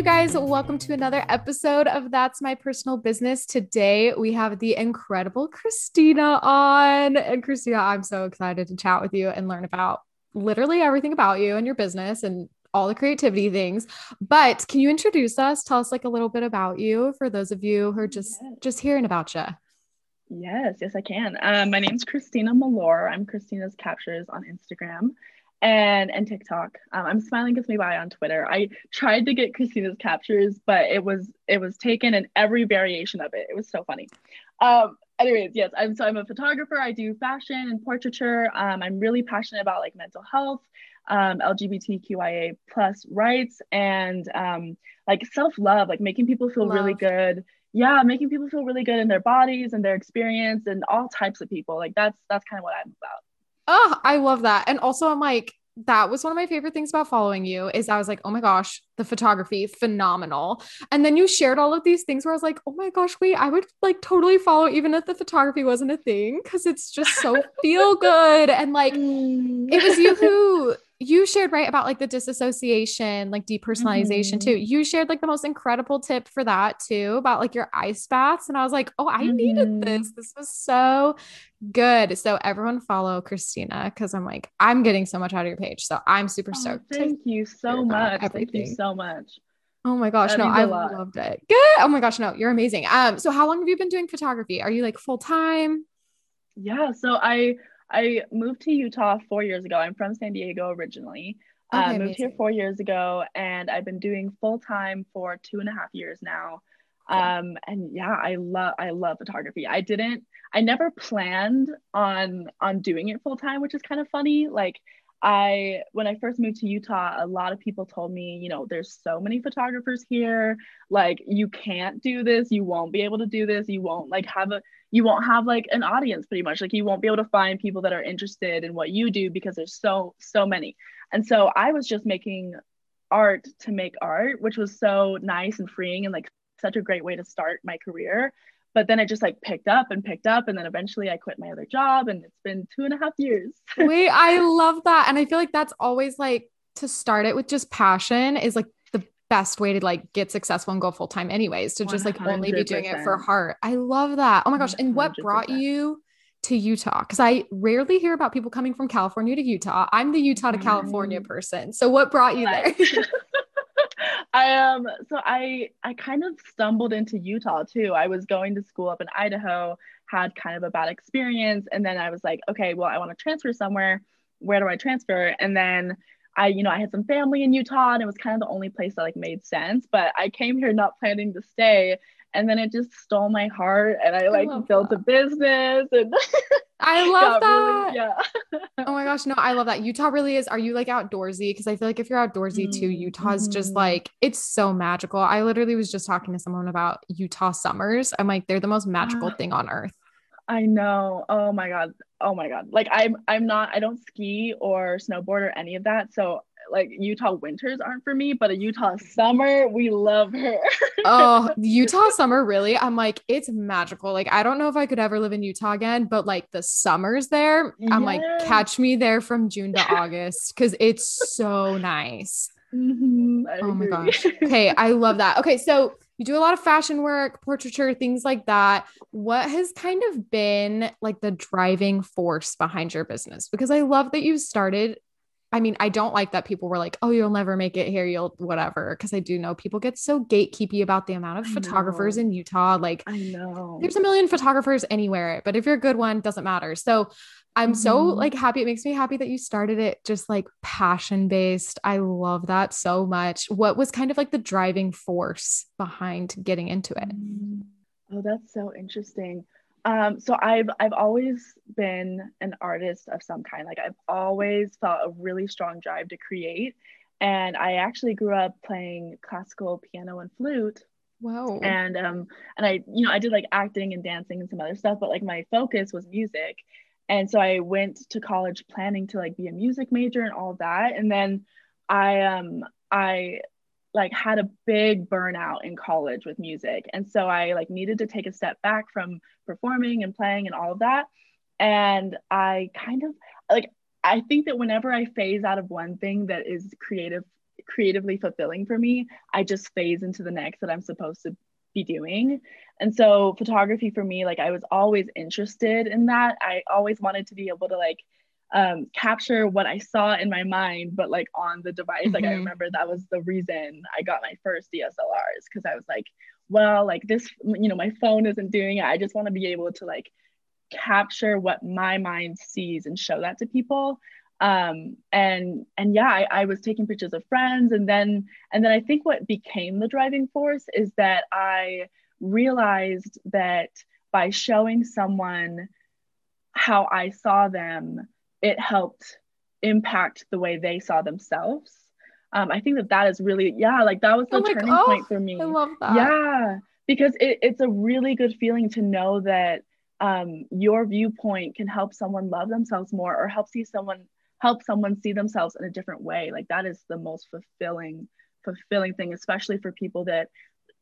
you guys. Welcome to another episode of That's My Personal Business. Today we have the incredible Christina on. And Christina, I'm so excited to chat with you and learn about literally everything about you and your business and all the creativity things. But can you introduce us? Tell us like a little bit about you for those of you who are just yes. just hearing about you. Yes, yes, I can. Um, my name's Christina Malore. I'm Christina's Captures on Instagram and and TikTok. Um, I'm smiling gets me by on Twitter. I tried to get Christina's captures, but it was it was taken in every variation of it. It was so funny. Um, anyways, yes, I'm so I'm a photographer. I do fashion and portraiture. Um, I'm really passionate about like mental health, um, LGBTQIA plus rights, and um, like self love, like making people feel love. really good. Yeah, making people feel really good in their bodies and their experience, and all types of people. Like that's that's kind of what I'm about. Oh, I love that. And also, I'm like, that was one of my favorite things about following you is I was like, oh my gosh, the photography, phenomenal. And then you shared all of these things where I was like, oh my gosh, wait, I would like totally follow even if the photography wasn't a thing because it's just so feel good. And like, it was you who you shared right about like the disassociation, like depersonalization mm-hmm. too. You shared like the most incredible tip for that too about like your ice baths. And I was like, oh, I mm-hmm. needed this. This was so good. So everyone follow Christina because I'm like, I'm getting so much out of your page. So I'm super oh, stoked. Thank you so much. Everything. Thank you so much. Oh my gosh, that no, I loved it. Good. Oh my gosh, no, you're amazing. Um, so how long have you been doing photography? Are you like full time? Yeah, so I I moved to Utah four years ago. I'm from San Diego originally. Okay, uh, moved amazing. here four years ago, and I've been doing full time for two and a half years now. Um, and yeah, I love I love photography. I didn't, I never planned on on doing it full time, which is kind of funny. Like I when I first moved to Utah, a lot of people told me, you know, there's so many photographers here. Like you can't do this, you won't be able to do this, you won't like have a you won't have like an audience pretty much. Like you won't be able to find people that are interested in what you do because there's so so many. And so I was just making art to make art, which was so nice and freeing and like such a great way to start my career but then it just like picked up and picked up and then eventually i quit my other job and it's been two and a half years wait i love that and i feel like that's always like to start it with just passion is like best way to like get successful and go full time anyways to just like 100%. only be doing it for heart i love that oh my gosh and what 100%. brought you to Utah? Because I rarely hear about people coming from California to Utah. I'm the Utah to California person. So what brought you there? I um so I I kind of stumbled into Utah too. I was going to school up in Idaho, had kind of a bad experience, and then I was like, okay, well, I want to transfer somewhere. Where do I transfer? And then I, you know, I had some family in Utah, and it was kind of the only place that like made sense. But I came here not planning to stay, and then it just stole my heart and i like I built that. a business and i love that really, yeah oh my gosh no i love that utah really is are you like outdoorsy because i feel like if you're outdoorsy mm-hmm. too utah's just mm-hmm. like it's so magical i literally was just talking to someone about utah summers i'm like they're the most magical thing on earth I know. Oh my god. Oh my god. Like I'm I'm not I don't ski or snowboard or any of that. So like Utah winters aren't for me, but a Utah summer, we love her. oh, Utah summer, really? I'm like, it's magical. Like, I don't know if I could ever live in Utah again, but like the summers there, I'm like, catch me there from June to August because it's so nice. Mm-hmm, oh my gosh. Okay, I love that. Okay, so you do a lot of fashion work, portraiture, things like that. What has kind of been like the driving force behind your business? Because I love that you started I mean, I don't like that people were like, oh, you'll never make it here. You'll whatever. Cause I do know people get so gatekeepy about the amount of I photographers know. in Utah. Like, I know there's a million photographers anywhere, but if you're a good one, doesn't matter. So I'm mm-hmm. so like happy. It makes me happy that you started it just like passion based. I love that so much. What was kind of like the driving force behind getting into it? Mm. Oh, that's so interesting. Um, so I've I've always been an artist of some kind. Like I've always felt a really strong drive to create. And I actually grew up playing classical piano and flute. Wow. And um and I, you know, I did like acting and dancing and some other stuff, but like my focus was music. And so I went to college planning to like be a music major and all that. And then I um I like had a big burnout in college with music and so i like needed to take a step back from performing and playing and all of that and i kind of like i think that whenever i phase out of one thing that is creative creatively fulfilling for me, I just phase into the next that I'm supposed to be doing. And so photography for me, like I was always interested in that. I always wanted to be able to like um, capture what I saw in my mind, but like on the device. Mm-hmm. Like I mm-hmm. remember that was the reason I got my first DSLRs because I was like, well, like this, you know, my phone isn't doing it. I just want to be able to like capture what my mind sees and show that to people. Um, and and yeah, I, I was taking pictures of friends, and then and then I think what became the driving force is that I realized that by showing someone how I saw them it helped impact the way they saw themselves. Um, I think that that is really, yeah, like that was the I'm turning like, oh, point for me. I love that. Yeah, because it, it's a really good feeling to know that um, your viewpoint can help someone love themselves more or help see someone help someone see themselves in a different way. Like that is the most fulfilling, fulfilling thing, especially for people that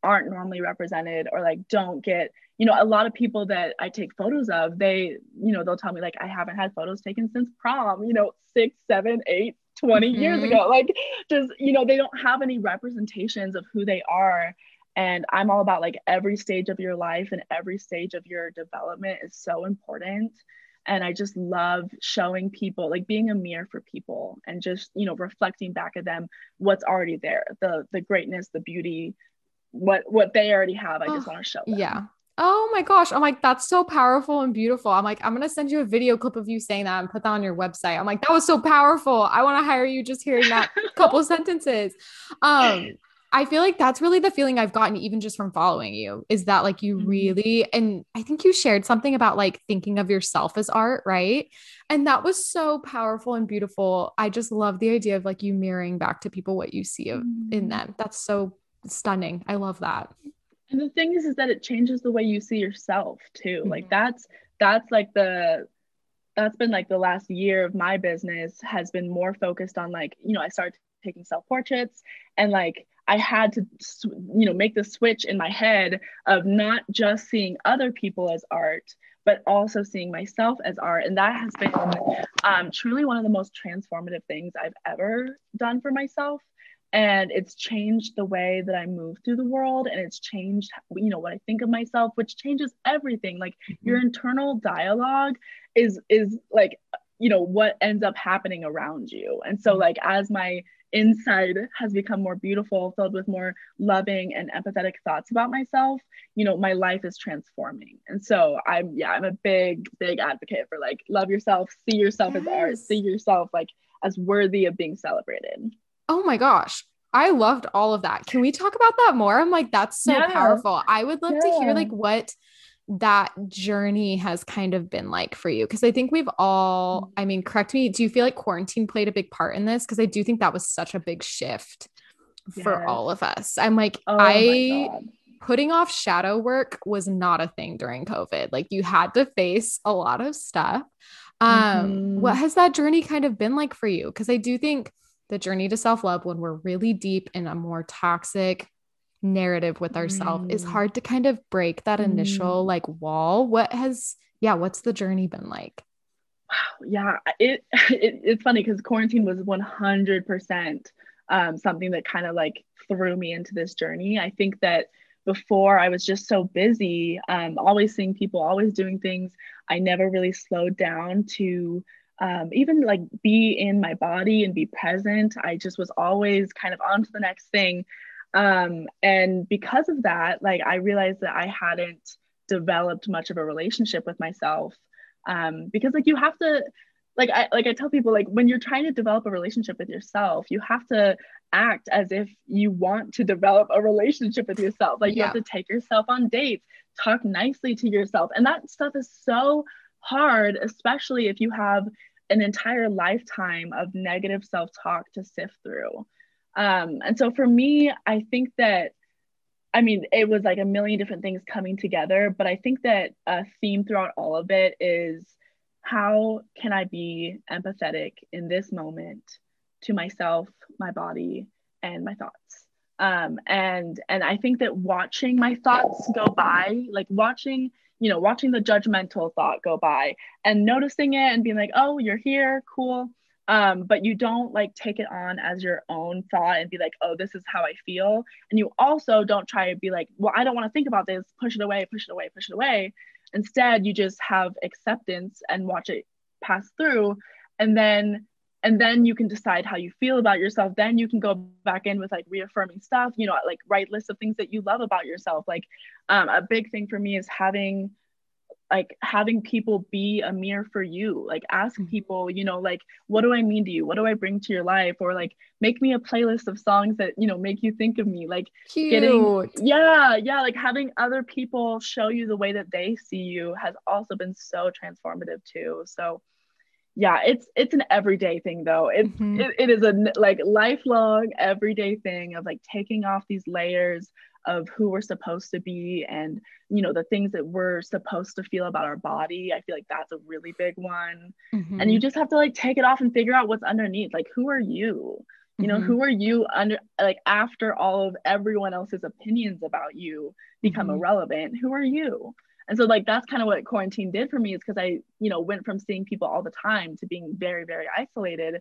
aren't normally represented or like don't get you know a lot of people that i take photos of they you know they'll tell me like i haven't had photos taken since prom you know six seven eight 20 mm-hmm. years ago. Like just you know they don't have any representations of who they are. And i'm all about like every stage of your life and every stage of your development is so important. And i just love showing people like being a mirror for people and just you know reflecting back at them what's already there the the greatness the beauty what what they already have i just oh, want to show them. yeah Oh my gosh. I'm like, that's so powerful and beautiful. I'm like, I'm going to send you a video clip of you saying that and put that on your website. I'm like, that was so powerful. I want to hire you just hearing that couple sentences. Um, I feel like that's really the feeling I've gotten even just from following you is that like you mm-hmm. really, and I think you shared something about like thinking of yourself as art, right? And that was so powerful and beautiful. I just love the idea of like you mirroring back to people what you see of, in mm-hmm. them. That's so stunning. I love that and the thing is is that it changes the way you see yourself too mm-hmm. like that's that's like the that's been like the last year of my business has been more focused on like you know i started taking self portraits and like i had to you know make the switch in my head of not just seeing other people as art but also seeing myself as art and that has been um, truly one of the most transformative things i've ever done for myself and it's changed the way that i move through the world and it's changed you know what i think of myself which changes everything like mm-hmm. your internal dialogue is is like you know what ends up happening around you and so mm-hmm. like as my inside has become more beautiful filled with more loving and empathetic thoughts about myself you know my life is transforming and so i'm yeah i'm a big big advocate for like love yourself see yourself yes. as art see yourself like as worthy of being celebrated Oh my gosh. I loved all of that. Can we talk about that more? I'm like, that's so yeah. powerful. I would love yeah. to hear like what that journey has kind of been like for you. Cause I think we've all, mm-hmm. I mean, correct me, do you feel like quarantine played a big part in this? Cause I do think that was such a big shift yes. for all of us. I'm like, oh I putting off shadow work was not a thing during COVID. Like you had to face a lot of stuff. Um, mm-hmm. what has that journey kind of been like for you? Cause I do think the journey to self love when we're really deep in a more toxic narrative with ourselves mm. is hard to kind of break that initial mm. like wall. What has, yeah, what's the journey been like? Wow. Yeah. It, it it's funny because quarantine was 100% um, something that kind of like threw me into this journey. I think that before I was just so busy, um, always seeing people, always doing things. I never really slowed down to um, even like be in my body and be present. I just was always kind of on to the next thing. Um, and because of that, like I realized that I hadn't developed much of a relationship with myself. Um, because like you have to like I like I tell people like when you're trying to develop a relationship with yourself, you have to act as if you want to develop a relationship with yourself. Like you have to take yourself on dates, talk nicely to yourself. And that stuff is so hard, especially if you have an entire lifetime of negative self talk to sift through. Um, and so for me, I think that, I mean, it was like a million different things coming together, but I think that a theme throughout all of it is how can I be empathetic in this moment to myself, my body, and my thoughts? Um, and and I think that watching my thoughts go by, like watching you know, watching the judgmental thought go by and noticing it and being like, oh, you're here, cool. um, but you don't like take it on as your own thought and be like, oh, this is how I feel. And you also don't try to be like, well, I don't want to think about this, push it away, push it away, push it away. Instead, you just have acceptance and watch it pass through. And then and then you can decide how you feel about yourself. Then you can go back in with like reaffirming stuff you know like write lists of things that you love about yourself. Like um, a big thing for me is having like having people be a mirror for you. Like ask mm-hmm. people you know like what do i mean to you? What do i bring to your life? Or like make me a playlist of songs that you know make you think of me. Like Cute. getting yeah yeah like having other people show you the way that they see you has also been so transformative too. So yeah it's it's an everyday thing though it's mm-hmm. it, it is a like lifelong everyday thing of like taking off these layers of who we're supposed to be and you know the things that we're supposed to feel about our body i feel like that's a really big one mm-hmm. and you just have to like take it off and figure out what's underneath like who are you you know mm-hmm. who are you under like after all of everyone else's opinions about you become mm-hmm. irrelevant who are you and so like that's kind of what quarantine did for me is because i you know went from seeing people all the time to being very very isolated.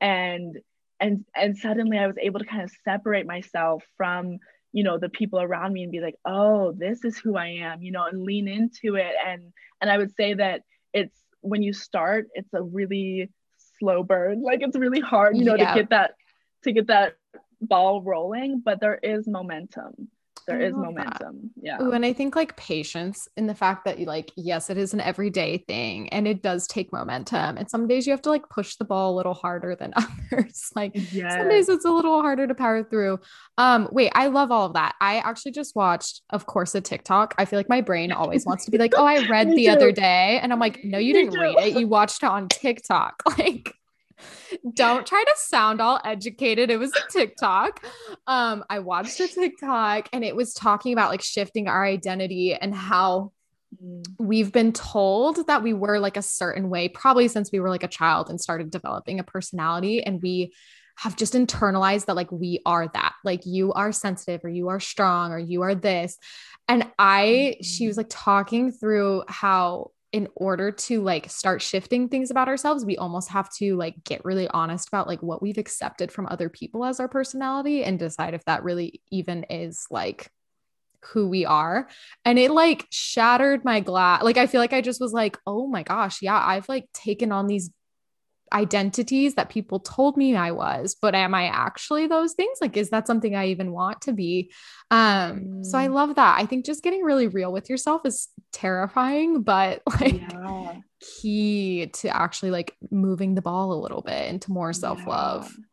And and and suddenly i was able to kind of separate myself from you know the people around me and be like oh this is who i am you know and lean into it. And and i would say that it's when you start it's a really slow burn. Like it's really hard you know yeah. to get that to get that ball rolling but there is momentum there is momentum. That. Yeah. Ooh, and I think like patience in the fact that you like, yes, it is an everyday thing and it does take momentum. And some days you have to like push the ball a little harder than others. like yes. some days it's a little harder to power through. Um, wait, I love all of that. I actually just watched, of course, a TikTok. I feel like my brain always wants to be like, oh, I read the too. other day. And I'm like, no, you Me didn't too. read it. You watched it on TikTok. Like don't try to sound all educated. It was a TikTok. Um, I watched a TikTok and it was talking about like shifting our identity and how we've been told that we were like a certain way, probably since we were like a child and started developing a personality. And we have just internalized that like we are that, like you are sensitive or you are strong or you are this. And I, she was like talking through how in order to like start shifting things about ourselves we almost have to like get really honest about like what we've accepted from other people as our personality and decide if that really even is like who we are. And it like shattered my glass like i feel like i just was like oh my gosh yeah i've like taken on these identities that people told me I was, but am I actually those things? Like, is that something I even want to be? Um, mm. so I mm. love that. I think just getting really real with yourself is terrifying, but like yeah. key to actually like moving the ball a little bit into more self-love. Yeah.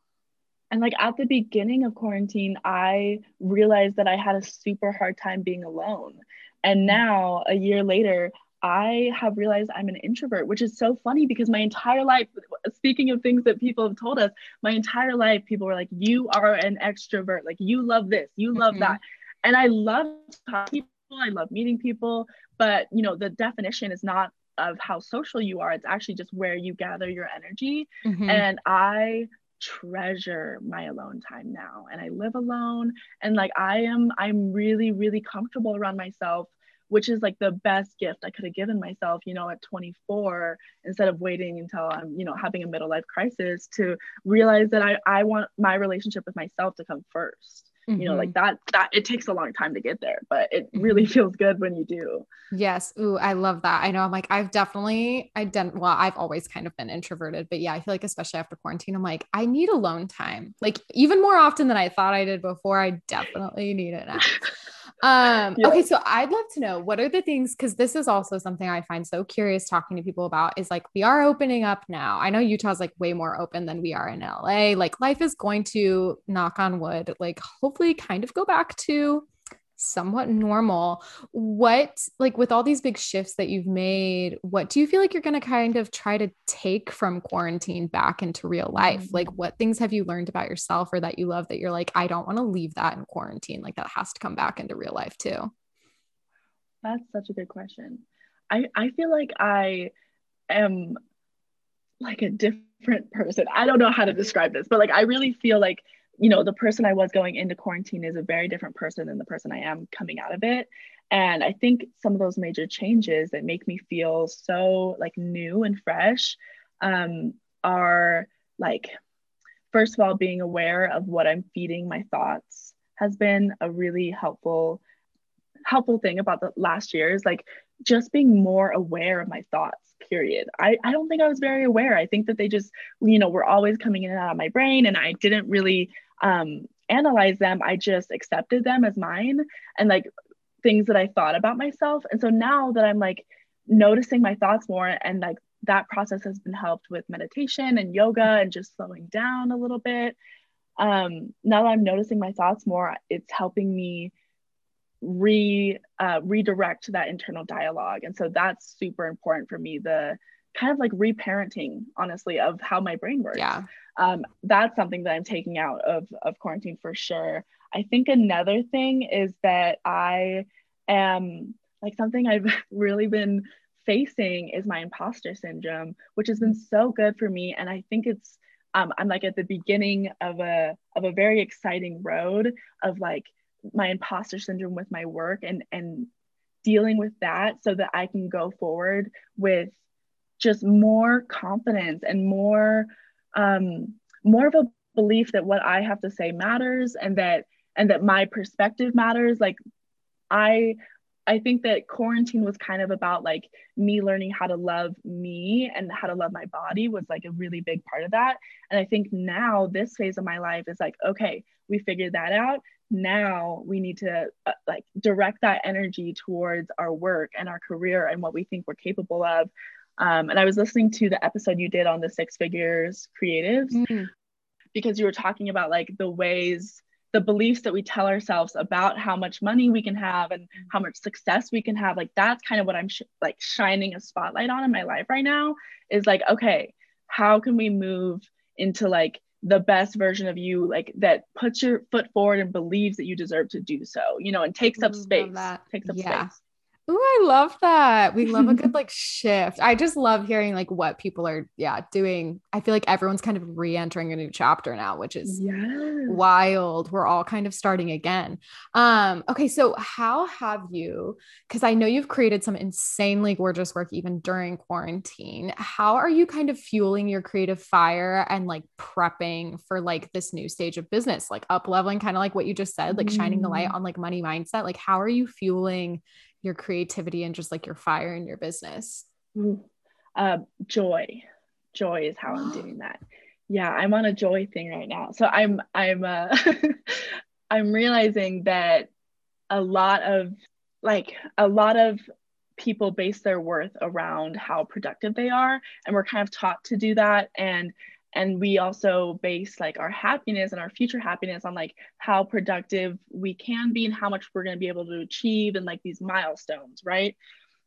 And like at the beginning of quarantine, I realized that I had a super hard time being alone. And mm. now, a year later, I have realized I'm an introvert, which is so funny because my entire life, speaking of things that people have told us, my entire life, people were like, You are an extrovert. Like, you love this, you love mm-hmm. that. And I love talking to people, I love meeting people. But, you know, the definition is not of how social you are, it's actually just where you gather your energy. Mm-hmm. And I treasure my alone time now and I live alone and like I am I'm really really comfortable around myself which is like the best gift I could have given myself, you know, at 24, instead of waiting until I'm, you know, having a middle life crisis to realize that I, I want my relationship with myself to come 1st mm-hmm. You know, like mm-hmm. that, that it takes a long time to get there, but it really mm-hmm. feels good when you do. Yes. Ooh, I love that. I know I'm like, I've definitely, I didn't, well, I've always kind of been introverted, but yeah, I feel like, especially after quarantine, I'm like, I need alone time. Like, even more often than I thought I did before. I definitely need it now. Um, yeah. okay, so I'd love to know what are the things because this is also something I find so curious talking to people about is like we are opening up now. I know Utah's like way more open than we are in LA. Like life is going to knock on wood, like hopefully kind of go back to somewhat normal. What, like, with all these big shifts that you've made, what do you feel like you're going to kind of try to take from quarantine back into real life? Mm-hmm. Like, what things have you learned about yourself or that you love that you're like, I don't want to leave that in quarantine? Like, that has to come back into real life too. That's such a good question. I, I feel like I am like a different person. I don't know how to describe this, but like, I really feel like you know, the person I was going into quarantine is a very different person than the person I am coming out of it. And I think some of those major changes that make me feel so like new and fresh um, are like first of all being aware of what i'm feeding my thoughts has been a really helpful helpful thing about the last year is like just being more aware of my thoughts period I, I don't think i was very aware i think that they just you know were always coming in and out of my brain and i didn't really um, analyze them i just accepted them as mine and like things that i thought about myself. And so now that i'm like noticing my thoughts more and like that process has been helped with meditation and yoga and just slowing down a little bit um, now that i'm noticing my thoughts more it's helping me re uh, redirect that internal dialogue. And so that's super important for me the kind of like reparenting honestly of how my brain works. Yeah. Um, that's something that i'm taking out of of quarantine for sure. I think another thing is that i am like something i've really been facing is my imposter syndrome which has been so good for me. And i think it's um, i'm like at the beginning of a of a very exciting road of like my imposter syndrome with my work and and dealing with that so that I can go forward with just more confidence and more um, more of a belief that what I have to say matters and that and that my perspective matters. Like I I think that quarantine was kind of about like me learning how to love me and how to love my body was like a really big part of that. And I think now this phase of my life is like, okay, we figured that out. Now we need to uh, like direct that energy towards our work and our career and what we think we're capable of um, and i was listening to the episode you did on the six figures creatives mm-hmm. because you were talking about like the ways the beliefs that we tell ourselves about how much money we can have and how much success we can have like that's kind of what i'm sh- like shining a spotlight on in my life right now is like okay how can we move into like the best version of you like that puts your foot forward and believes that you deserve to do so you know and takes up space takes up yeah. space Oh, I love that. We love a good like shift. I just love hearing like what people are yeah, doing. I feel like everyone's kind of re-entering a new chapter now, which is yes. wild. We're all kind of starting again. Um okay, so how have you cuz I know you've created some insanely gorgeous work even during quarantine. How are you kind of fueling your creative fire and like prepping for like this new stage of business, like up leveling kind of like what you just said, like shining the light mm. on like money mindset? Like how are you fueling your creativity and just like your fire in your business? Uh, joy. Joy is how I'm doing that. Yeah, I'm on a joy thing right now. So I'm I'm uh I'm realizing that a lot of like a lot of people base their worth around how productive they are and we're kind of taught to do that and and we also base like our happiness and our future happiness on like how productive we can be and how much we're going to be able to achieve and like these milestones right?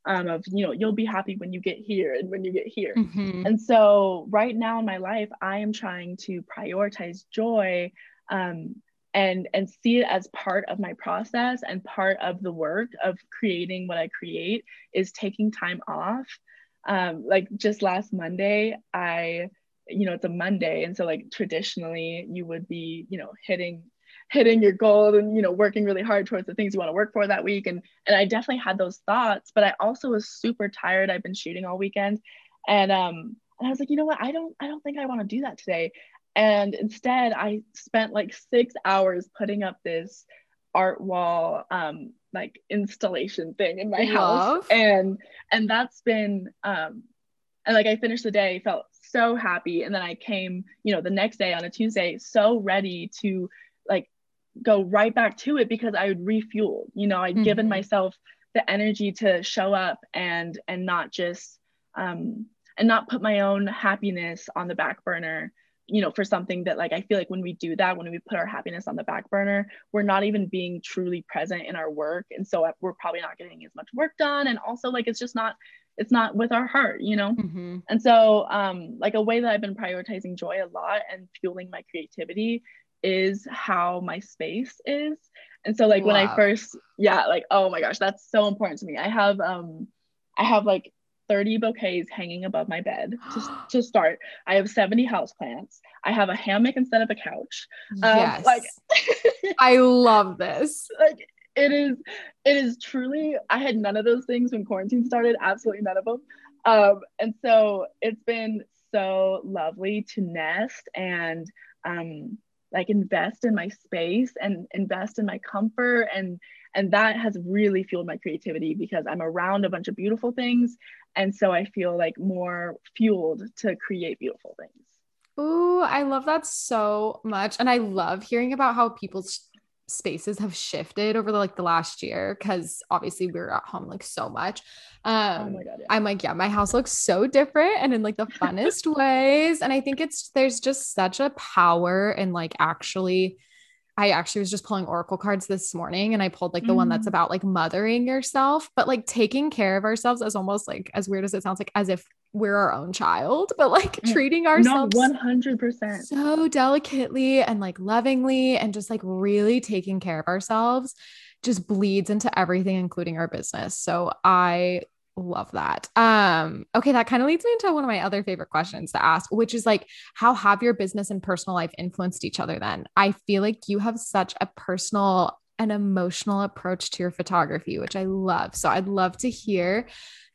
Um, of you know you'll be happy when you get here and when you get here. Mm-hmm. and so right now in my life i am trying to prioritize joy um, and and see it as part of my process and part of the work of creating what i create is taking time off. Um, like just last monday i you know it's a monday and so like traditionally you would be you know hitting hitting your goal and you know working really hard towards the things you want to work for that week and and i definitely had those thoughts but i also was super tired. I've been shooting all weekend and um and i was like you know what? I don't i don't think i want to do that today. And instead i spent like six hours putting up this art wall um like installation thing in my Love. house and and that's been um and like i finished the day felt so happy. And then i came you know the next day on a tuesday so ready to like go right back to it because i would refuel you know i'd mm-hmm. given myself the energy to show up and and not just um and not put my own happiness on the back burner you know for something that like i feel like when we do that when we put our happiness on the back burner we're not even being truly present in our work. And so we're probably not getting as much work done. And also like it's just not it's not with our heart you know mm-hmm. and so um like a way that i've been prioritizing joy a lot and fueling my creativity is how my space is and so like wow. when i first yeah like oh my gosh that's so important to me i have um i have like 30 bouquets hanging above my bed to, to start. I have 70 houseplants. I have a hammock instead of a couch. Um, yes. Like I love this. Like it is it is truly I had none of those things when quarantine started, absolutely none of them. Um, and so it's been so lovely to nest and um, like invest in my space and invest in my comfort and and that has really fueled my creativity because i'm around a bunch of beautiful things and so i feel like more fueled to create beautiful things Ooh, I love that so much. And I love hearing about how people's spaces have shifted over the, like the last year because obviously we were at home like so much. Oh um, oh God, yeah. I'm like, yeah, my house looks so different and in like the funnest ways. And I think it's there's just such a power in like actually. I actually was just pulling oracle cards this morning and I pulled like the mm. one that's mm. about like mothering yourself, but like taking care of ourselves as almost like as weird as it sounds like as if we're our own child, but like mm, treating ourselves no, 100% so delicately and like lovingly and just like really taking care of ourselves just bleeds into everything including our business. So I love that. Um okay, that kind of leads me into one of my other favorite questions to ask, which is like how have your business and personal life influenced each other then? I feel like you have such a personal and emotional approach to your photography, which I love. So I'd love to hear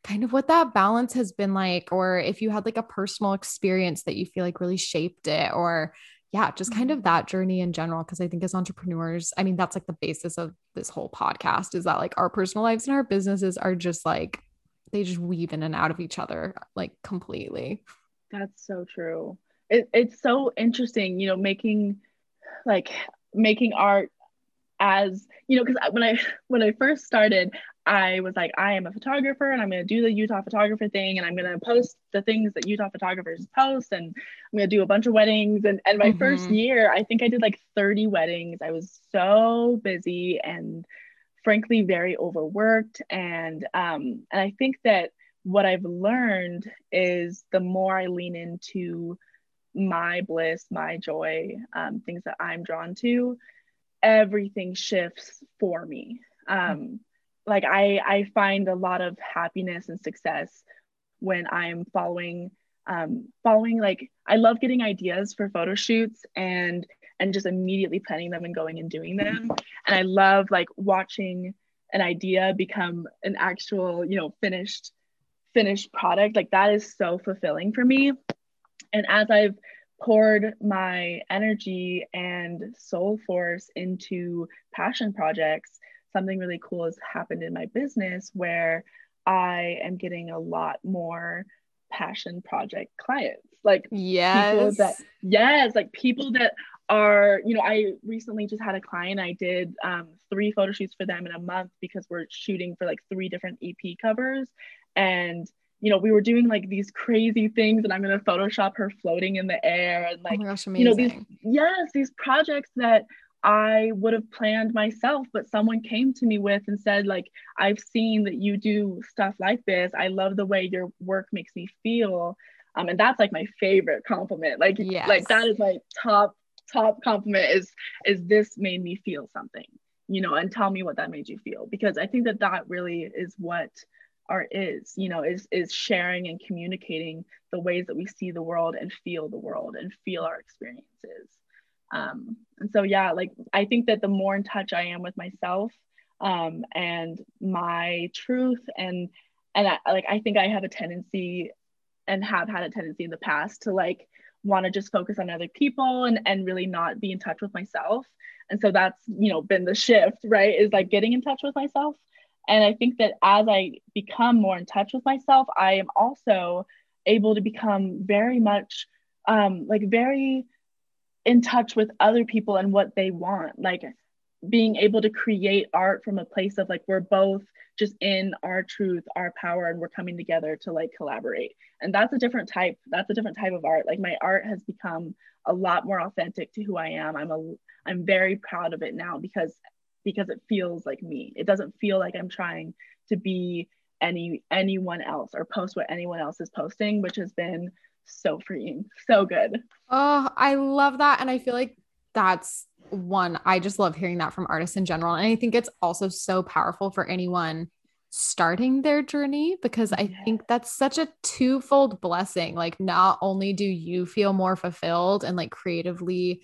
kind of what that balance has been like, or if you had like a personal experience that you feel like really shaped it, or yeah, just kind of mm-hmm. that journey in general. Cause I think as entrepreneurs, I mean, that's like the basis of this whole podcast is that like our personal lives and our businesses are just like, they just weave in and out of each other like completely. That's so true. It, it's so interesting, you know, making like making art as you know because when i when i first started i was like i am a photographer and i'm going to do the utah photographer thing and i'm going to post the things that utah photographers post and i'm going to do a bunch of weddings. And, and my mm-hmm. first year i think i did like 30 weddings. I was so busy and frankly very overworked. And um and i think that what i've learned is the more i lean into my bliss my joy um, things that i'm drawn to everything shifts for me. Um, like I, I find a lot of happiness and success when I'm following, um, following like I love getting ideas for photo shoots and and just immediately planning them and going and doing them. And I love like watching an idea become an actual, you know, finished finished product. Like that is so fulfilling for me. And as I've poured my energy and soul force into passion projects, something really cool has happened in my business where I am getting a lot more passion project clients. Like yes. people that yes, like people that are, you know, I recently just had a client. I did um, three photo shoots for them in a month because we're shooting for like three different EP covers. And you know, we were doing like these crazy things and I'm going to Photoshop her floating in the air and like, oh gosh, you know, these, yes, these projects that I would have planned myself, but someone came to me with and said, like, I've seen that you do stuff like this. I love the way your work makes me feel. Um, and that's like my favorite compliment. Like, yes. like that is my top, top compliment is, is this made me feel something, you know, and tell me what that made you feel. Because I think that that really is what art is you know is is sharing and communicating the ways that we see the world and feel the world and feel our experiences. Um, and so yeah like i think that the more in touch i am with myself um, and my truth and and I, like i think i have a tendency and have had a tendency in the past to like want to just focus on other people and and really not be in touch with myself. And so that's you know been the shift right is like getting in touch with myself and I think that as I become more in touch with myself, I am also able to become very much um, like very in touch with other people and what they want. Like being able to create art from a place of like we're both just in our truth, our power, and we're coming together to like collaborate. And that's a different type. That's a different type of art. Like my art has become a lot more authentic to who I am. I'm a I'm very proud of it now because because it feels like me. It doesn't feel like I'm trying to be any anyone else or post what anyone else is posting, which has been so freeing, so good. Oh, I love that. And I feel like that's one, I just love hearing that from artists in general. And I think it's also so powerful for anyone starting their journey because I yeah. think that's such a twofold blessing. Like, not only do you feel more fulfilled and like creatively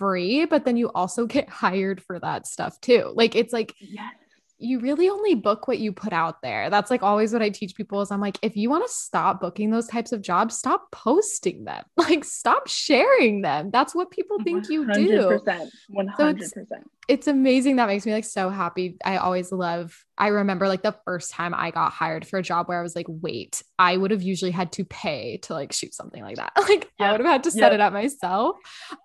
free, but then you also get hired for that stuff too. Like it's like yes. You really only book what you put out there. That's like always what I teach people is I'm like, if you want to stop booking those types of jobs, stop posting them. Like stop sharing them. That's what people think you do. 100%. 100%. So it's, it's amazing. That makes me like so happy. I always love, I remember like the first time I got hired for a job where I was like, wait, I would have usually had to pay to like shoot something like that. Like I would have had to set it up myself.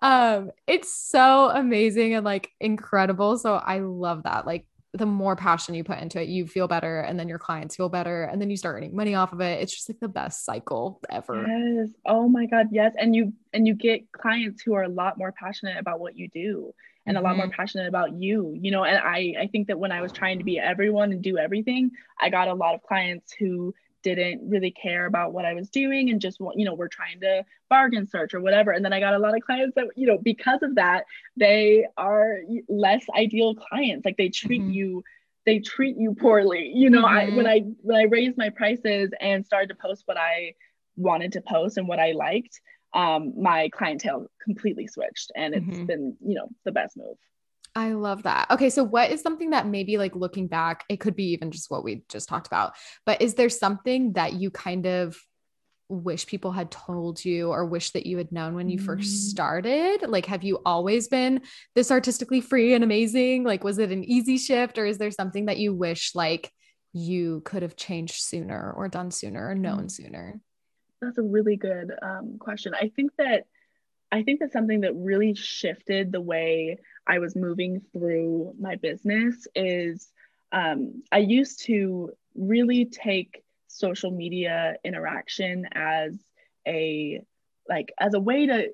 Um, it's so amazing and like incredible. So I love that. Like the more passion you put into it, you feel better, and then your clients feel better, and then you start earning money off of it. It's just like the best cycle ever. Yes. Oh my God. Yes. And you and you get clients who are a lot more passionate about what you do and a lot more mm-hmm. passionate about you. You know, and I I think that when I was trying to be everyone and do everything, I got a lot of clients who didn't really care about what I was doing and just you know were trying to bargain search or whatever and then I got a lot of clients that you know because of that they are less ideal clients like they treat mm-hmm. you they treat you poorly you know mm-hmm. I when I when I raised my prices and started to post what I wanted to post and what I liked um, my clientele completely switched and it's mm-hmm. been you know the best move I love that. Okay, so what is something that maybe like looking back, it could be even just what we just talked about, but is there something that you kind of wish people had told you or wish that you had known when you first mm. started? Like, have you always been this artistically free and amazing? Like, was it an easy shift or is there something that you wish like you could have changed sooner or done sooner or known mm. sooner? That's a really good um, question. I think that I think that something that really shifted the way I was moving through my business is um, I used to really take social media interaction as a like as a way to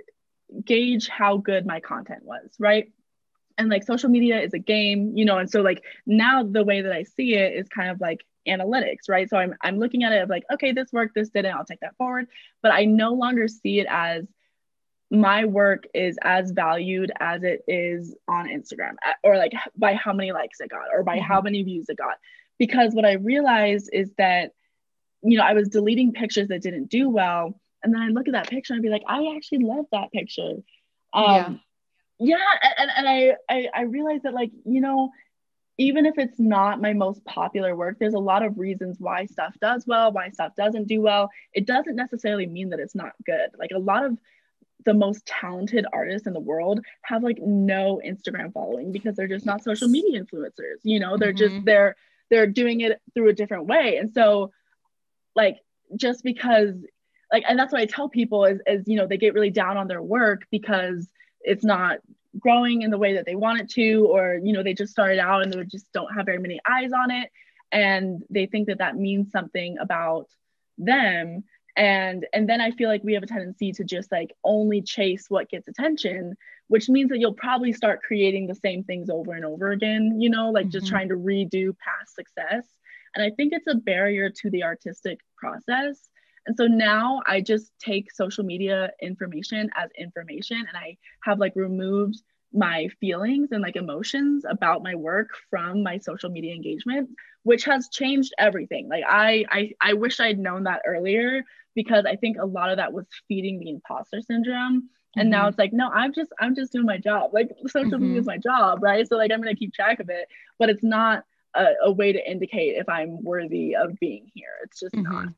gauge how good my content was, right? And like social media is a game, you know, and so like now the way that I see it is kind of like analytics, right? So I'm I'm looking at it of like, okay, this worked, this didn't, I'll take that forward. But I no longer see it as my work is as valued as it is on Instagram or like by how many likes it got or by mm-hmm. how many views it got. Because what I realized is that, you know, I was deleting pictures that didn't do well. And then I look at that picture and I'd be like, I actually love that picture. Um, yeah. Yeah. And, and I, I, I realized that, like, you know, even if it's not my most popular work, there's a lot of reasons why stuff does well, why stuff doesn't do well. It doesn't necessarily mean that it's not good. Like a lot of the most talented artists in the world have like no Instagram following because they're just not social media influencers. You know, they're mm-hmm. just they're they're doing it through a different way. And so like just because like and that's what I tell people is is you know they get really down on their work because it's not growing in the way that they want it to or you know they just started out and they just don't have very many eyes on it and they think that that means something about them and and then i feel like we have a tendency to just like only chase what gets attention which means that you'll probably start creating the same things over and over again you know like mm-hmm. just trying to redo past success. And i think it's a barrier to the artistic process. And so now i just take social media information as information and i have like removed my feelings and like emotions about my work from my social media engagement which has changed everything. Like i i, I wish i'd known that earlier because I think a lot of that was feeding the imposter syndrome. And mm-hmm. now it's like, no, I'm just I'm just doing my job. Like social mm-hmm. media is my job, right? So like I'm gonna keep track of it, but it's not a, a way to indicate if I'm worthy of being here. It's just mm-hmm. not.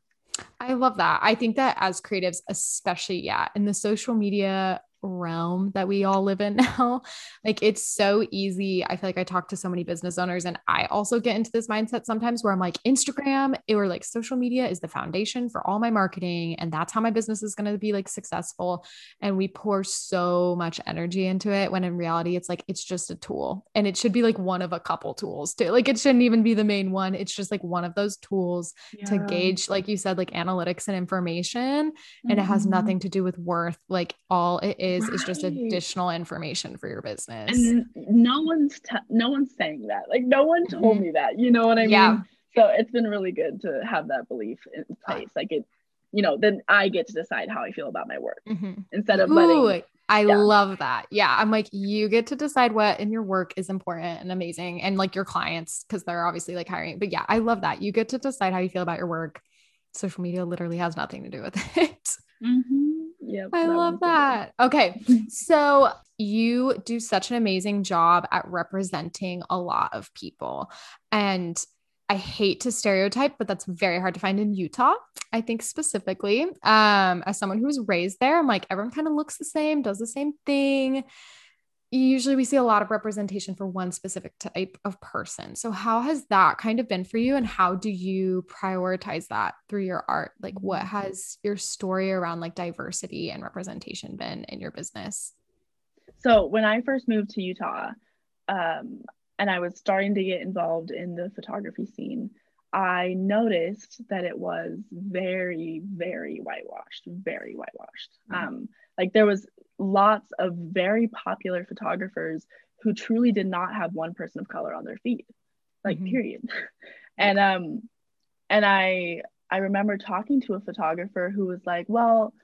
I love that. I think that as creatives, especially, yeah, in the social media realm that we all live in now. like it's so easy. I feel like I talk to so many business owners and I also get into this mindset sometimes where I'm like Instagram or like social media is the foundation for all my marketing and that's how my business is going to be like successful and we pour so much energy into it when in reality it's like it's just a tool and it should be like one of a couple tools too. Like it shouldn't even be the main one. It's just like one of those tools yeah. to gauge like you said like analytics and information mm-hmm. and it has mm-hmm. nothing to do with worth. Like all it is is right. is just additional information for your business. And no one's t- no one's saying that. Like no one told mm-hmm. me that. You know what I yeah. mean? So it's been really good to have that belief in place. Like it, you know, then I get to decide how I feel about my work mm-hmm. instead of Ooh, letting I yeah. love that. Yeah. I'm like, you get to decide what in your work is important and amazing. And like your clients, because they're obviously like hiring. But yeah, I love that. You get to decide how you feel about your work. Social media literally has nothing to do with it. Mm-hmm. Yep. I love that. Okay. So you do such an amazing job at representing a lot of people. And I hate to stereotype, but that's very hard to find in Utah. I think specifically, um, as someone who was raised there, I'm like, everyone kind of looks the same, does the same thing. Usually we see a lot of representation for one specific type of person. So, how has that kind of been for you? And how do you prioritize that through your art? Like, what has your story around like diversity and representation been in your business? So, when I first moved to Utah, um, and I was starting to get involved in the photography scene, I noticed that it was very, very whitewashed, very whitewashed. Mm-hmm. Um, like there was lots of very popular photographers who truly did not have one person of color on their feed, like mm-hmm. period. and um, and I I remember talking to a photographer who was like, well,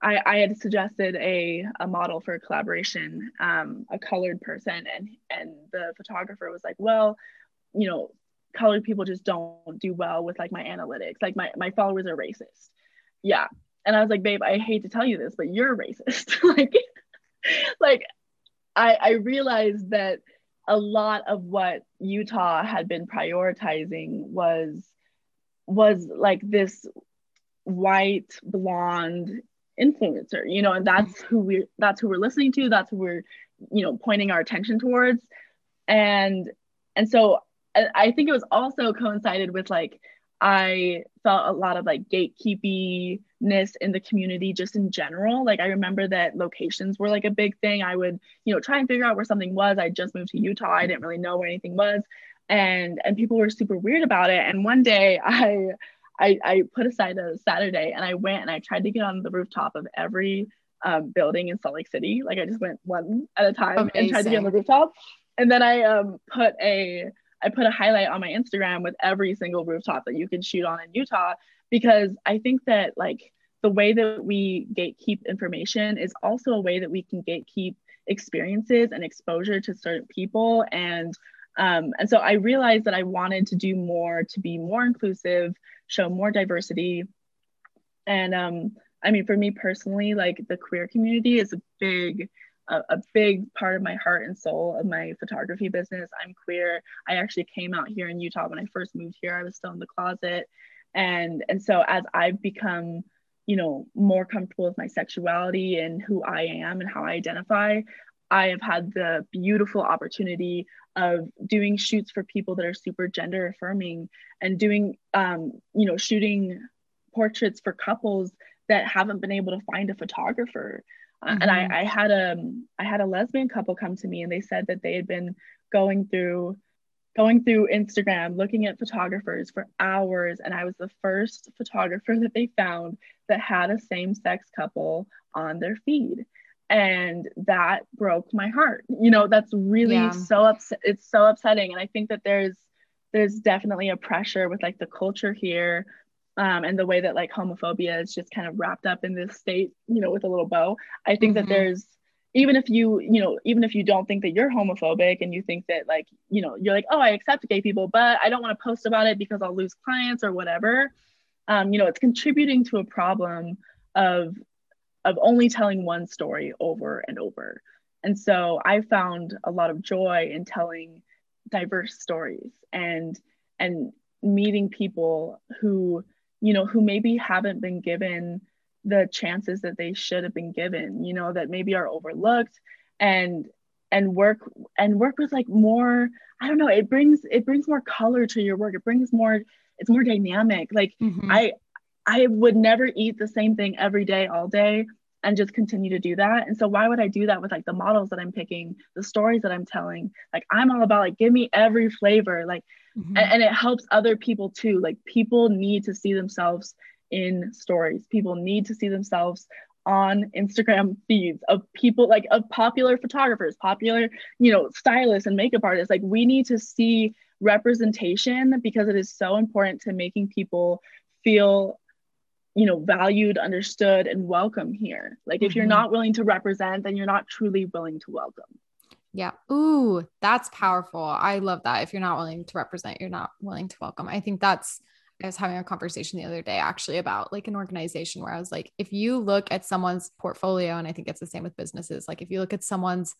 I, I had suggested a, a model for a collaboration, um, a colored person, and and the photographer was like, well, you know, colored people just don't do well with like my analytics. Like my my followers are racist. Yeah, and I was like, babe, I hate to tell you this, but you're racist. like, like I I realized that a lot of what Utah had been prioritizing was was like this white blonde influencer you know and that's mm-hmm. who we that's who we're listening to that's who we're you know pointing our attention towards and and so i think it was also coincided with like i felt a lot of like gatekeepiness in the community just in general. Like i remember that locations were like a big thing. I would you know try and figure out where something was. I just moved to utah. I didn't really know where anything was. And and people were super weird about it. And one day i I, I put aside a Saturday and I went and I tried to get on the rooftop of every um, building in Salt Lake City. Like I just went one at a time Amazing. and tried to get on the rooftop. And then I um, put a I put a highlight on my Instagram with every single rooftop that you can shoot on in Utah because I think that like the way that we gatekeep information is also a way that we can gatekeep experiences and exposure to certain people and um, and so I realized that I wanted to do more to be more inclusive, show more diversity. And um, I mean, for me personally, like the queer community is a big, a, a big part of my heart and soul of my photography business. I'm queer. I actually came out here in Utah when I first moved here. I was still in the closet. And, and so as I've become, you know, more comfortable with my sexuality and who I am and how I identify, I have had the beautiful opportunity of doing shoots for people that are super gender affirming and doing, um, you know, shooting portraits for couples that haven't been able to find a photographer. Mm-hmm. and I, mm-hmm. I had a I had a lesbian couple come to me and they said that they had been going through going through Instagram looking at photographers for hours and I was the first photographer that they found that had a same-sex couple on their feed and that broke my heart you know that's really yeah. so upset it's so upsetting and i think that there's there's definitely a pressure with like the culture here um, and the way that like homophobia is just kind of wrapped up in this state you know with a little bow i think mm-hmm. that there's even if you you know even if you don't think that you're homophobic and you think that like you know you're like oh i accept gay people but i don't want to post about it because i'll lose clients or whatever um, you know it's contributing to a problem of of only telling one story over and over. And so I found a lot of joy in telling diverse stories and and meeting people who you know who maybe haven't been given the chances that they should have been given you know that maybe are overlooked and and work and work with like more i don't know it brings it brings more color to your work it brings more it's more dynamic like mm-hmm. i I would never eat the same thing every day, all day, and just continue to do that. And so, why would I do that with like the models that I'm picking, the stories that I'm telling? Like, I'm all about like, give me every flavor, like, mm-hmm. and, and it helps other people too. Like, people need to see themselves in stories, people need to see themselves on Instagram feeds of people like of popular photographers, popular, you know, stylists and makeup artists. Like we need to see representation because it is so important to making people feel you know valued understood and welcome here like mm-hmm. if you're mm-hmm. not willing to represent then you're not truly willing to welcome yeah ooh that's powerful i love that if you're not willing to represent you're not willing to welcome i think that's I was having a conversation the other day actually about like an organization where I was like, if you look at someone's portfolio, and I think it's the same with businesses, like if you look at someone's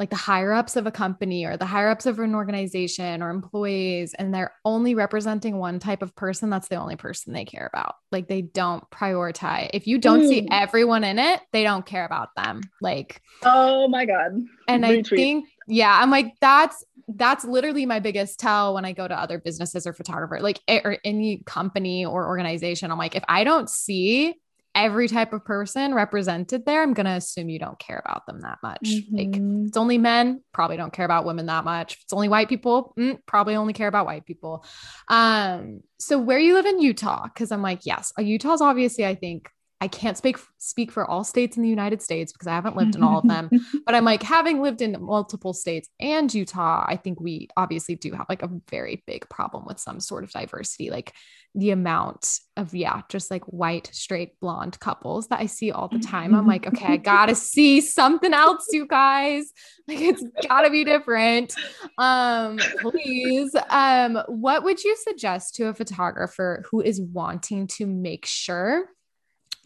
like the higher ups of a company or the higher ups of an organization or employees and they're only representing one type of person that's the only person they care about. Like they don't prioritize. If you don't mm. see everyone in it they don't care about them. Like oh my god. and Retweet. i think yeah i'm like that's that's literally my biggest tell when i go to other businesses or photographer like or any company or organization. I'm like if i don't see every type of person represented there, I'm going to assume you don't care about them that much. Mm-hmm. Like it's only men, probably don't care about women that much. If it's only white people, mm, probably only care about white people. Um, so where you live in Utah, because I'm like, yes, Utah's obviously, I think I can't speak speak for all states in the United States because I haven't lived in all of them. but I'm like having lived in multiple states and Utah, I think we obviously do have like a very big problem with some sort of diversity. Like the amount of yeah, just like white straight blonde couples that I see all the time. I'm like, okay, I got to see something else you guys. Like it's got to be different. Um please. Um what would you suggest to a photographer who is wanting to make sure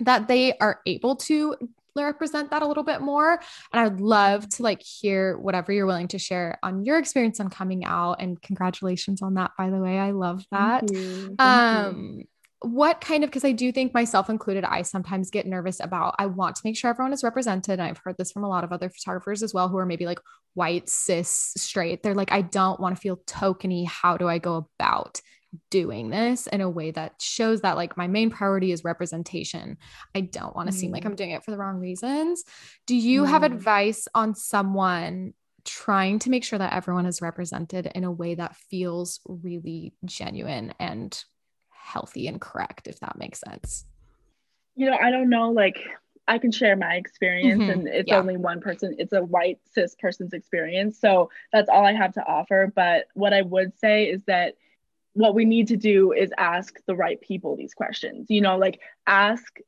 that they are able to represent that a little bit more. And i'd love to like hear whatever you're willing to share on your experience on coming out and congratulations on that by the way. I love that. Thank Thank um you. what kind of because i do think myself included i sometimes get nervous about i want to make sure everyone is represented. And i've heard this from a lot of other photographers as well who are maybe like white cis straight. They're like i don't want to feel tokeny. How do i go about doing this in a way that shows that like my main priority is representation. I don't want to mm. seem like I'm mm. doing it for the wrong reasons. Do you mm. have advice on someone trying to make sure that everyone is represented in a way that feels really genuine and healthy and correct if that makes sense? You know, I don't know like I can share my experience mm-hmm. and it's yeah. only one person, it's a white cis person's experience. So that's all I have to offer. But what I would say is that what we need to do is ask the right people these questions you know like ask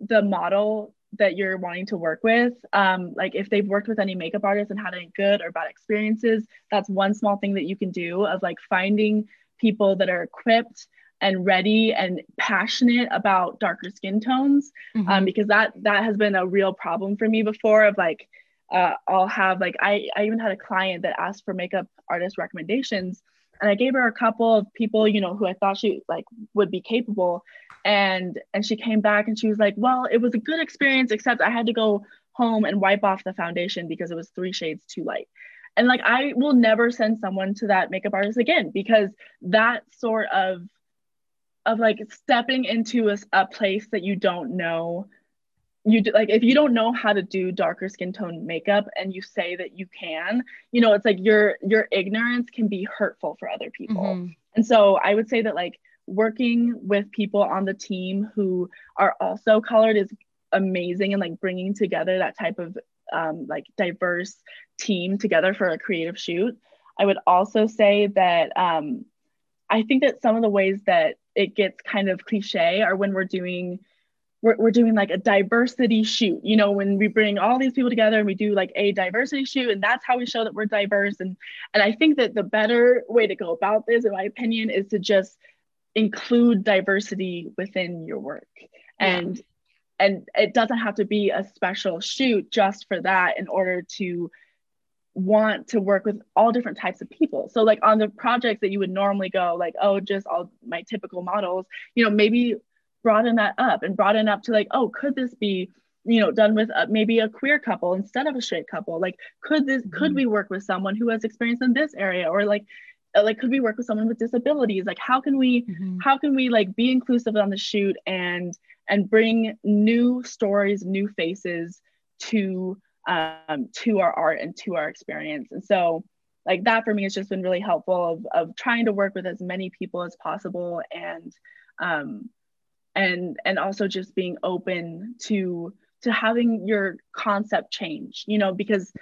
the model that you're wanting to work with um, like if they've worked with any makeup artists and had any good or bad experiences that's one small thing that you can do of like finding people that are equipped and ready and passionate about darker skin tones um, mm-hmm. um, because that that has been a real problem for me before of like uh, i'll have like I, I even had a client that asked for makeup artist recommendations and I gave her a couple of people, you know, who I thought she like would be capable. And and she came back and she was like, well, it was a good experience, except I had to go home and wipe off the foundation because it was three shades too light. And like I will never send someone to that makeup artist again because that sort of of like stepping into a, a place that you don't know you do, like if you don't know how to do darker skin tone makeup and you say that you can you know it's like your your ignorance can be hurtful for other people mm-hmm. and so i would say that like working with people on the team who are also colored is amazing and like bringing together that type of um, like diverse team together for a creative shoot i would also say that um, i think that some of the ways that it gets kind of cliche are when we're doing we're, we're doing like a diversity shoot you know when we bring all these people together and we do like a diversity shoot and that's how we show that we're diverse. And and i think that the better way to go about this in my opinion is to just include diversity within your work. And and it doesn't have to be a special shoot just for that in order to want to work with all different types of people. So like on the projects that you would normally go like, oh, just all my typical models, you know, maybe broaden that up and broaden up to like, oh, could this be, you know, done with a, maybe a queer couple instead of a straight couple? Like, could this, mm-hmm. could we work with someone who has experience in this area or like, uh, like could we work with someone with disabilities like how can we mm-hmm. how can we like be inclusive on the shoot and and bring new stories new faces to um to our art and to our experience and so like that for me has just been really helpful of, of trying to work with as many people as possible and um and and also just being open to to having your concept change you know because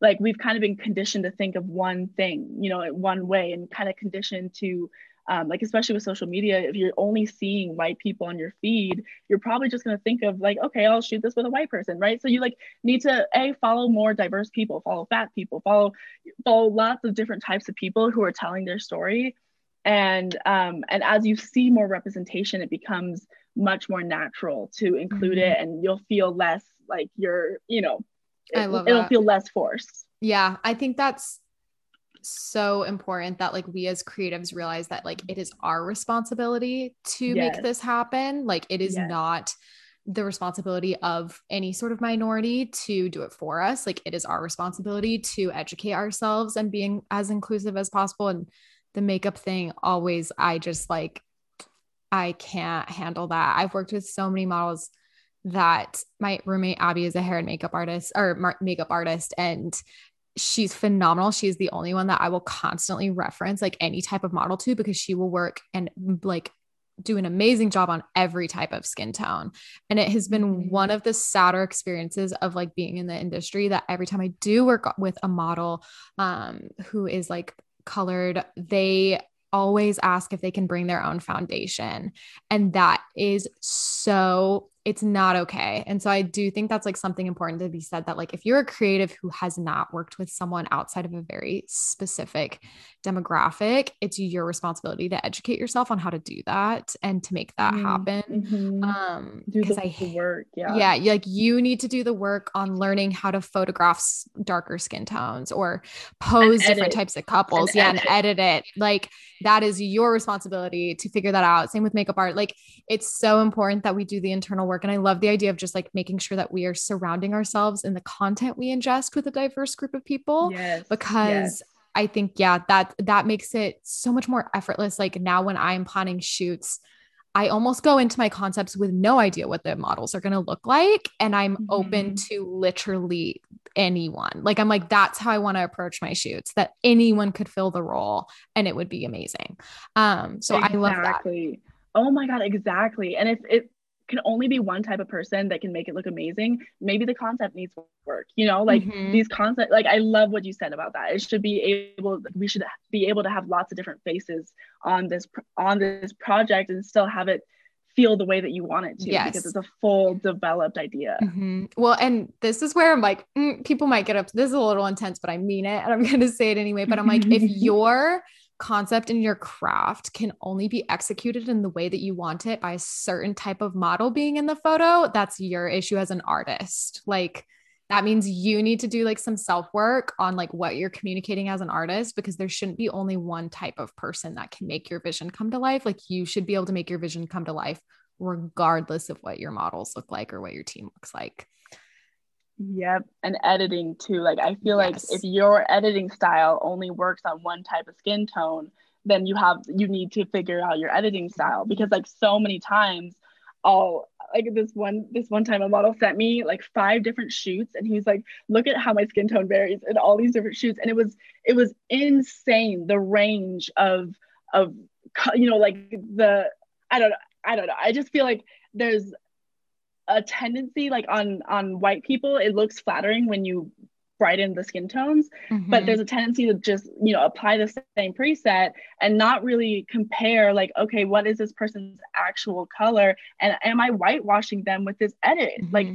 like we've kind of been conditioned to think of one thing you know one way and kind of conditioned to um, like especially with social media if you're only seeing white people on your feed you're probably just going to think of like okay i'll shoot this with a white person right? So you like need to a follow more diverse people follow fat people follow follow lots of different types of people who are telling their story and um and as you see more representation it becomes much more natural to include mm-hmm. it and you'll feel less like you're you know it, I love it'll that. feel less forced yeah i think that's so important that like we as creatives realize that like it is our responsibility to yes. make this happen like it is yes. not the responsibility of any sort of minority to do it for us like it is our responsibility to educate ourselves and being as inclusive as possible and the makeup thing always i just like I can't handle that. I've worked with so many models that my roommate Abby is a hair and makeup artist or makeup artist and she's phenomenal. She's the only one that I will constantly reference like any type of model to because she will work and like do an amazing job on every type of skin tone. And it has been mm-hmm. one of the sadder experiences of like being in the industry that every time I do work with a model um who is like colored, they always ask if they can bring their own foundation. And that is so it's not okay. And so I do think that's like something important to be said that like if you're a creative who has not worked with someone outside of a very specific demographic, it's your responsibility to educate yourself on how to do that and to make that mm-hmm. happen. Mm-hmm. Um because I work, yeah. Yeah, like you need to do the work on learning how to photograph darker skin tones or pose different types of couples. And yeah, edit. and edit it. Like that is your responsibility to figure that out. Same with makeup art. Like it's so important that we do the internal work. And I love the idea of just like making sure that we are surrounding ourselves in the content we ingest with a diverse group of people. Yes, because yes. I think, yeah, that that makes it so much more effortless. Like now when I'm planning shoots, I almost go into my concepts with no idea what the models are going to look like. And I'm mm-hmm. open to literally anyone. Like, I'm like, that's how I want to approach my shoots, that anyone could fill the role and it would be amazing. Um, so exactly. I love that. Oh my God, exactly. And it's it can only be one type of person that can make it look amazing, maybe the concept needs work. You know, like mm-hmm. these concept, like I love what you said about that. It should be able, we should be able to have lots of different faces on this on this project and still have it feel the way that you want it to yes. because it's a full developed idea. Mm-hmm. Well, and this is where I'm like, mm, people might get up. This is a little intense, but I mean it, and I'm going to say it anyway. But I'm like, if you're concept in your craft can only be executed in the way that you want it by a certain type of model being in the photo, that's your issue as an artist. Like that means you need to do like some self work on like what you're communicating as an artist because there shouldn't be only one type of person that can make your vision come to life. Like you should be able to make your vision come to life regardless of what your models look like or what your team looks like. Yep. And editing too. Like I feel yes. like if your editing style only works on one type of skin tone, then you have you need to figure out your editing style because like so many times I'll like this one this one time a model sent me like five different shoots and he was like look at how my skin tone varies in all these different shoots and it was it was insane the range of of you know like the I don't know I don't know I just feel like there's a tendency like on on white people it looks flattering when you brighten the skin tones mm-hmm. but there's a tendency to just you know apply the same preset and not really compare like okay what is this person's actual color and am i whitewashing them with this edit mm-hmm. like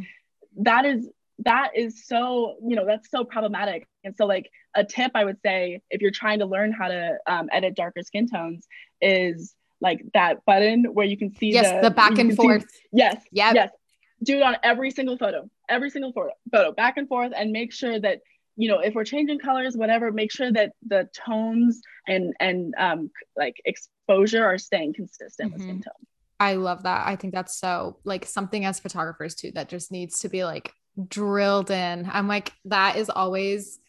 that is that is so you know that's so problematic and so like a tip i would say if you're trying to learn how to um, edit darker skin tones is like that button where you can see yes the, the back and forth see, yes yep. yes do it on every single photo, every single photo, photo back and forth, and make sure that you know if we're changing colors, whatever, make sure that the tones and and um, like exposure are staying consistent mm-hmm. with skin tone. I love that. I think that's so like something as photographers too that just needs to be like drilled in. I'm like that is always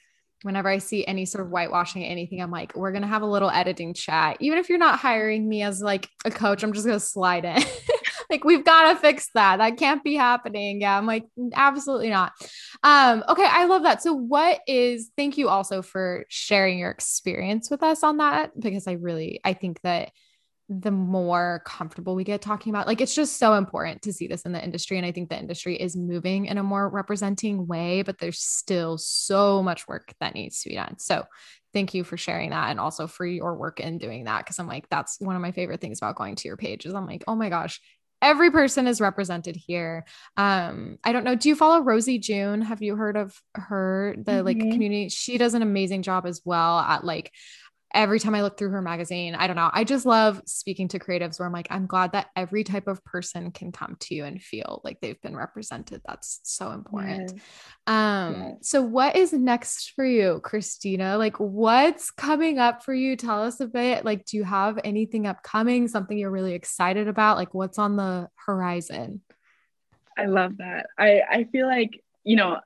whenever I see any sort of whitewashing anything, I'm like, we're gonna have a little editing chat. Even if you're not hiring me as like a coach, I'm just gonna slide in. like we've got to fix that. That can't be happening. Yeah, I'm like absolutely not. Um okay, I love that. So what is thank you also for sharing your experience with us on that because I really I think that the more comfortable we get talking about like it's just so important to see this in the industry and i think the industry is moving in a more representing way but there's still so much work that needs to be done so thank you for sharing that and also for your work in doing that because i'm like that's one of my favorite things about going to your page is i'm like oh my gosh every person is represented here. Um, I don't know. Do you follow Rosie June? Have you heard of her? The mm-hmm. like community. She does an amazing job as well at like every time I look through her magazine, I don't know. I just love speaking to creatives where I'm like, I'm glad that every type of person can come to you and feel like they've been represented. That's so important. Yes. Um, yes. so what is next for you, Christina? Like what's coming up for you? Tell us a bit. Like, do you have anything upcoming, something you're really excited about? Like what's on the horizon? I love that. I, I feel like, you know,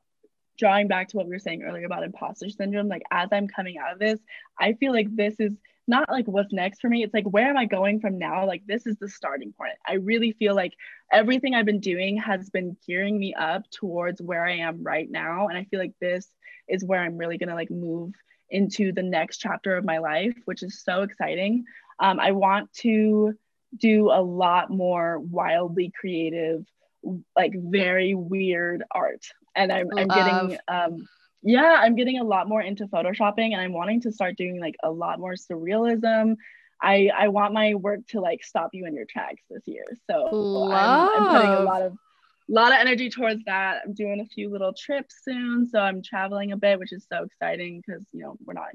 drawing back to what we were saying earlier about imposter syndrome, like as I'm coming out of this, I feel like this is not like what's next for me. It's like, where am I going from now? Like, this is the starting point. I really feel like everything I've been doing has been gearing me up towards where I am right now. And I feel like this is where I'm really going to like move into the next chapter of my life, which is so exciting. Um, I want to do a lot more wildly creative, like very weird art and I'm, I'm getting um yeah i'm getting a lot more into photoshopping and i'm wanting to start doing like a lot more surrealism. I i want my work to like stop you in your tracks this year. So I'm, I'm, putting a lot of a lot of energy towards that. I'm doing a few little trips soon so i'm traveling a bit which is so exciting because you know we're not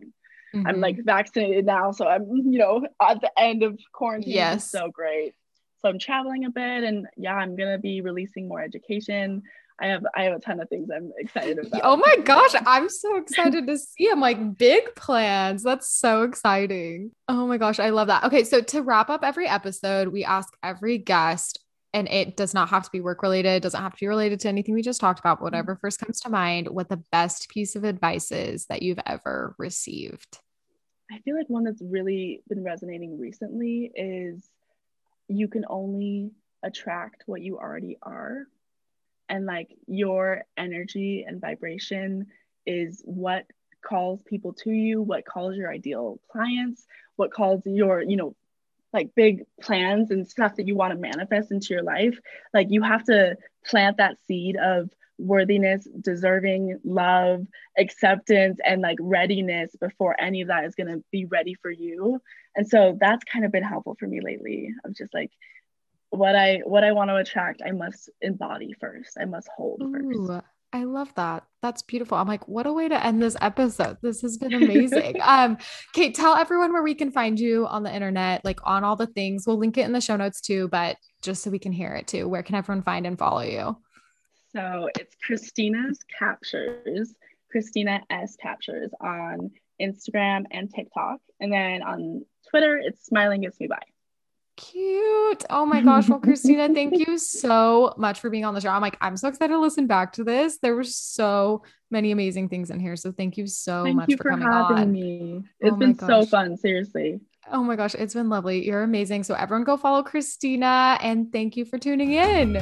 mm-hmm. i'm like vaccinated now so i'm you know at the end of quarantine yes. so great. So i'm traveling a bit and yeah i'm gonna be releasing more education I have I have a ton of things I'm excited about. Oh my gosh, I'm so excited to see. I'm like big plans. That's so exciting. Oh my gosh, I love that. Okay, so to wrap up every episode, we ask every guest and it does not have to be work related, doesn't have to be related to anything we just talked about, whatever mm-hmm. first comes to mind, what the best piece of advice is that you've ever received. I feel like one that's really been resonating recently is you can only attract what you already are and like your energy and vibration is what calls people to you what calls your ideal clients what calls your you know like big plans and stuff that you want to manifest into your life. Like you have to plant that seed of worthiness deserving love acceptance and like readiness before any of that is going to be ready for you. And so that's kind of been helpful for me lately. Of just like what I what I want to attract, I must embody first. I must hold Ooh, first. I love that. That's beautiful. I'm like, what a way to end this episode. This has been amazing. um, Kate, tell everyone where we can find you on the internet, like on all the things. We'll link it in the show notes too, but just so we can hear it too. Where can everyone find and follow you? So it's Christina's Captures, Christina S Captures on Instagram and TikTok. And then on Twitter, it's Smiling Gets Me By. Cute. Oh my gosh. Well, Christina, thank you so much for being on the show. I'm like, I'm so excited to listen back to this. There were so many amazing things in here. So thank you so thank much you for, for coming on. Me. Oh it's oh been so fun, seriously. Oh my gosh, it's been lovely. You're amazing. So everyone go follow Christina and thank you for tuning in.